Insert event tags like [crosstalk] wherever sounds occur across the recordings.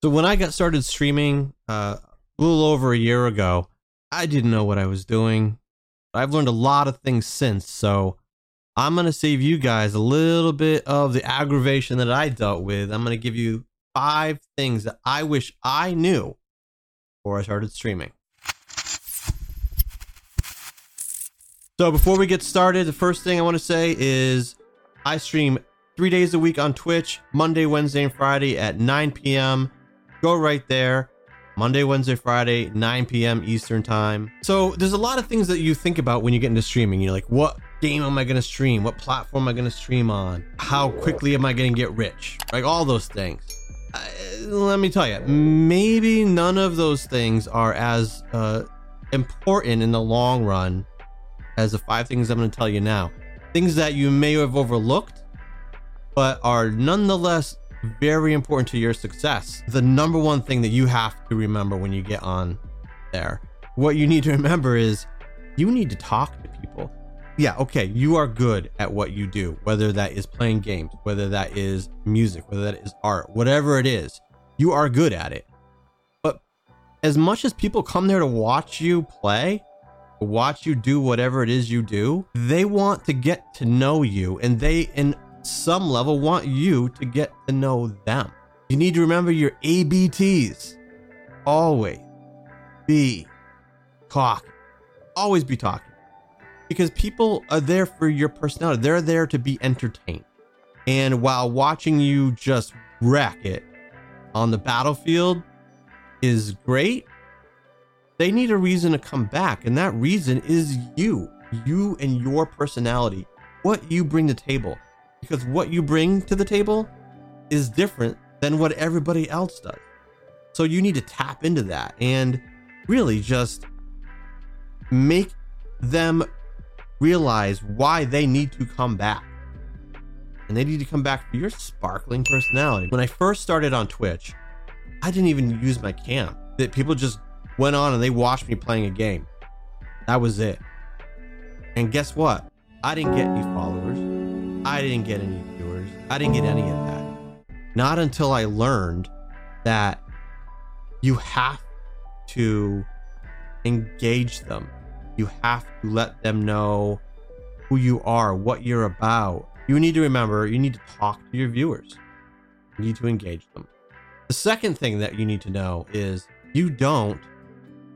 So when I got started streaming uh, a little over a year ago, I didn't know what I was doing. I've learned a lot of things since, so I'm going to save you guys a little bit of the aggravation that I dealt with. I'm going to give you five things that I wish I knew before I started streaming. So before we get started, the first thing I want to say is I stream three days a week on Twitch, Monday, Wednesday, and Friday at 9 p.m. Go right there. Monday, Wednesday, Friday, 9 p.m. Eastern time. So there's a lot of things that you think about when you get into streaming. You're like, what game am I going to stream? What platform am I going to stream on? How quickly am I going to get rich? Like all those things. Uh, let me tell you, maybe none of those things are as uh, important in the long run as the five things I'm going to tell you now. Things that you may have overlooked, but are nonetheless very important to your success. The number one thing that you have to remember when you get on there, what you need to remember is you need to talk to people. Yeah, okay, you are good at what you do, whether that is playing games, whether that is music, whether that is art, whatever it is, you are good at it. But as much as people come there to watch you play, watch you do whatever it is you do, they want to get to know you and they and some level want you to get to know them. You need to remember your ABTs. Always be talking. Always be talking. Because people are there for your personality. They're there to be entertained. And while watching you just wreck it on the battlefield is great, they need a reason to come back. And that reason is you. You and your personality. What you bring to the table because what you bring to the table is different than what everybody else does. So you need to tap into that and really just make them realize why they need to come back. And they need to come back for your sparkling personality. When I first started on Twitch, I didn't even use my cam. That people just went on and they watched me playing a game. That was it. And guess what? I didn't get any followers. I didn't get any viewers. I didn't get any of that. Not until I learned that you have to engage them. You have to let them know who you are, what you're about. You need to remember, you need to talk to your viewers. You need to engage them. The second thing that you need to know is you don't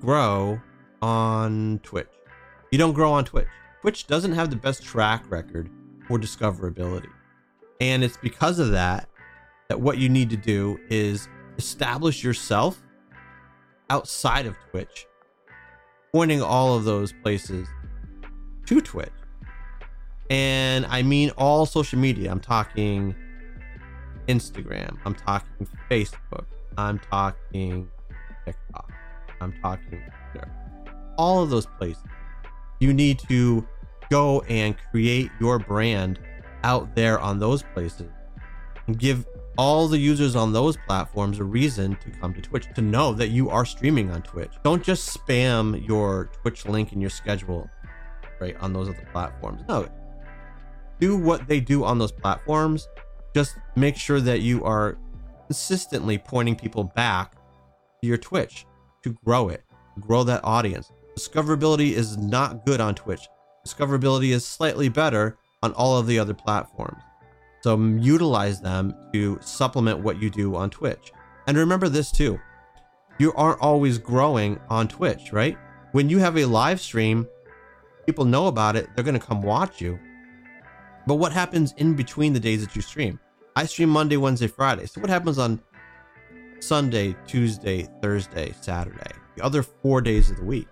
grow on Twitch. You don't grow on Twitch. Twitch doesn't have the best track record for discoverability. And it's because of that that what you need to do is establish yourself outside of Twitch, pointing all of those places to Twitch. And I mean all social media. I'm talking Instagram, I'm talking Facebook, I'm talking TikTok, I'm talking Twitter. All of those places. You need to go and create your brand out there on those places and give all the users on those platforms a reason to come to Twitch to know that you are streaming on Twitch. Don't just spam your Twitch link in your schedule right on those other platforms. No. Do what they do on those platforms. Just make sure that you are consistently pointing people back to your Twitch to grow it, grow that audience. Discoverability is not good on Twitch discoverability is slightly better on all of the other platforms. So utilize them to supplement what you do on Twitch. And remember this too you aren't always growing on Twitch, right? When you have a live stream, people know about it, they're going to come watch you. But what happens in between the days that you stream? I stream Monday, Wednesday, Friday. So what happens on Sunday, Tuesday, Thursday, Saturday, the other four days of the week?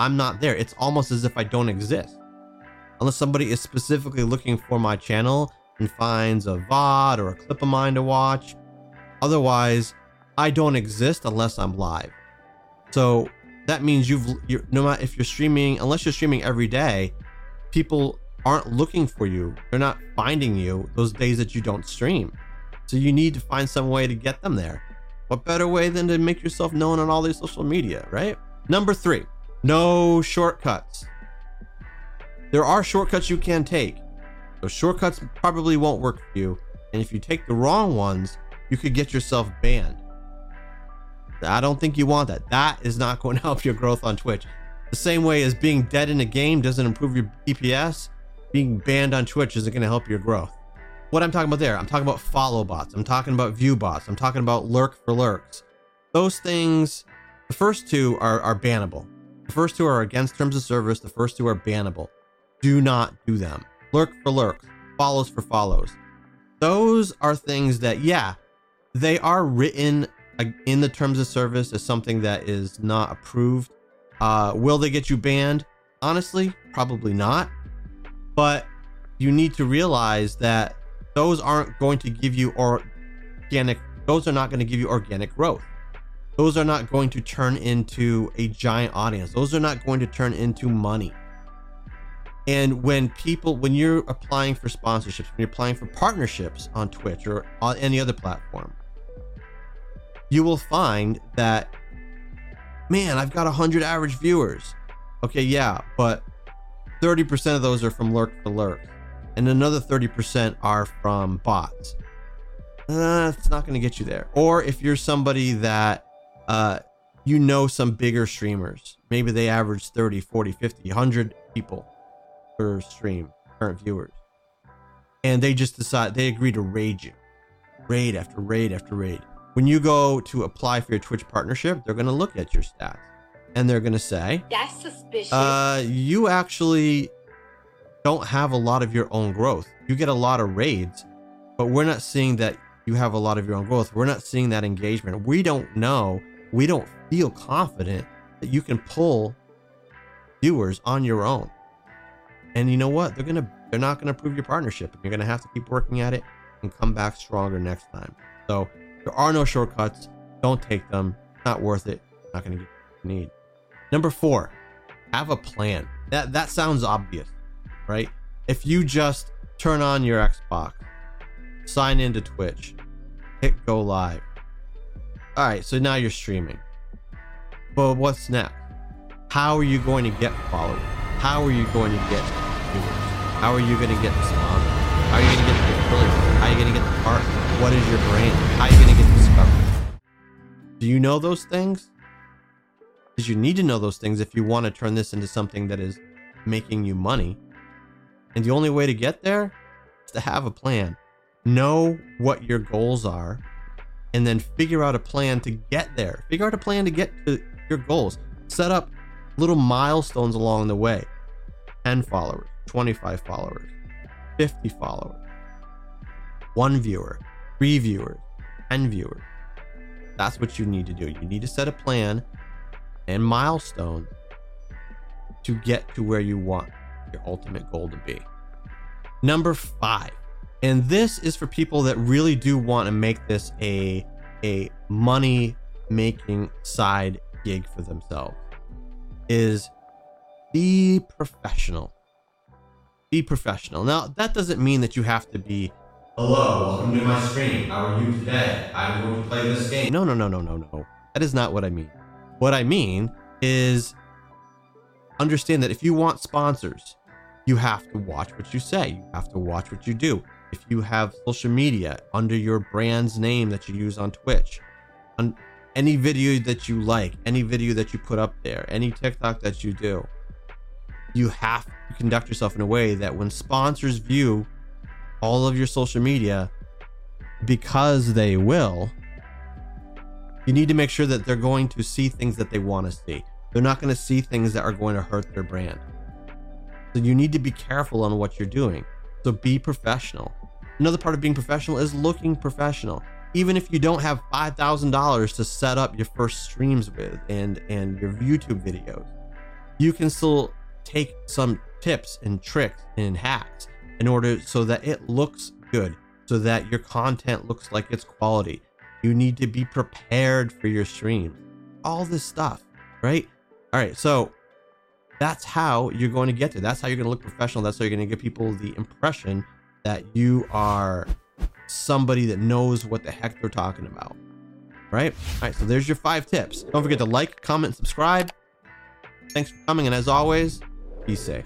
I'm not there. It's almost as if I don't exist. Unless somebody is specifically looking for my channel and finds a VOD or a clip of mine to watch. Otherwise, I don't exist unless I'm live. So that means you've you're, no matter if you're streaming, unless you're streaming every day, people aren't looking for you. They're not finding you those days that you don't stream. So you need to find some way to get them there. What better way than to make yourself known on all these social media, right? Number three, no shortcuts. There are shortcuts you can take. Those shortcuts probably won't work for you. And if you take the wrong ones, you could get yourself banned. I don't think you want that. That is not going to [laughs] help your growth on Twitch. The same way as being dead in a game doesn't improve your DPS, being banned on Twitch isn't going to help your growth. What I'm talking about there, I'm talking about follow bots, I'm talking about view bots, I'm talking about lurk for lurks. Those things, the first two are, are bannable. The first two are against terms of service, the first two are bannable. Do not do them. Lurk for lurks, follows for follows. Those are things that, yeah, they are written in the terms of service as something that is not approved. Uh, will they get you banned? Honestly, probably not. But you need to realize that those aren't going to give you organic, those are not going to give you organic growth. Those are not going to turn into a giant audience. Those are not going to turn into money. And when people, when you're applying for sponsorships, when you're applying for partnerships on Twitch or on any other platform, you will find that, man, I've got 100 average viewers. Okay, yeah, but 30% of those are from Lurk for Lurk, and another 30% are from bots. Uh, it's not going to get you there. Or if you're somebody that uh, you know some bigger streamers, maybe they average 30, 40, 50, 100 people per stream, current viewers, and they just decide they agree to raid you, raid after raid after raid when you go to apply for your Twitch partnership, they're going to look at your stats and they're going to say, That's suspicious. Uh, you actually don't have a lot of your own growth. You get a lot of raids, but we're not seeing that you have a lot of your own growth. We're not seeing that engagement. We don't know, we don't feel confident that you can pull viewers on your own. And you know what? They're to, they're not going to approve your partnership. You're to have to keep working at it and come back stronger next time. So, there are no shortcuts. Don't take them. Not worth it. Not to get what you need. Number four, have a plan. That that sounds obvious, right? If you just turn on your Xbox, sign into Twitch, hit go live. All right, so now you're streaming. But what's next? How are you going to get followers? How are you going to get viewers? How are you going to get the sponsors? How are you going to get the affiliates? How are you going to get the partners? What is your brand? How are you going to get discovered? Do you know those things? Because you need to know those things if you want to turn this into something that is making you money. And the only way to get there is to have a plan. Know what your goals are and then figure out a plan to get there. Figure out a plan to get to your goals. Set up little milestones along the way 10 followers, 25 followers, 50 followers, one viewer, three viewers, 10 viewers. That's what you need to do. You need to set a plan and milestones to get to where you want your ultimate goal to be. Number five, and this is for people that really do want to make this a, a money making side gig for themselves, is be professional be professional. Now, that doesn't mean that you have to be, hello, welcome to my stream. How are you today? I'm going to play this game. No, no, no, no, no, no. That is not what I mean. What I mean is understand that if you want sponsors, you have to watch what you say. You have to watch what you do. If you have social media under your brand's name that you use on Twitch, on any video that you like, any video that you put up there, any TikTok that you do, you have to conduct yourself in a way that when sponsors view all of your social media, because they will, you need to make sure that they're going to see things that they want to see. They're not going to see things that are going to hurt their brand. So you need to be careful on what you're doing. So be professional. Another part of being professional is looking professional. Even if you don't have $5,000 to set up your first streams with and and your YouTube videos, you can still take some tips and tricks and hacks in order so that it looks good, so that your content looks like it's quality. You need to be prepared for your stream. All this stuff, right? All right, so that's how you're going to get there. That's how you're going to look professional. That's how you're going to give people the impression that you are somebody that knows what the heck they're talking about. Right? All right, so there's your five tips. Don't forget to like, comment, subscribe. Thanks for coming, and as always, be safe.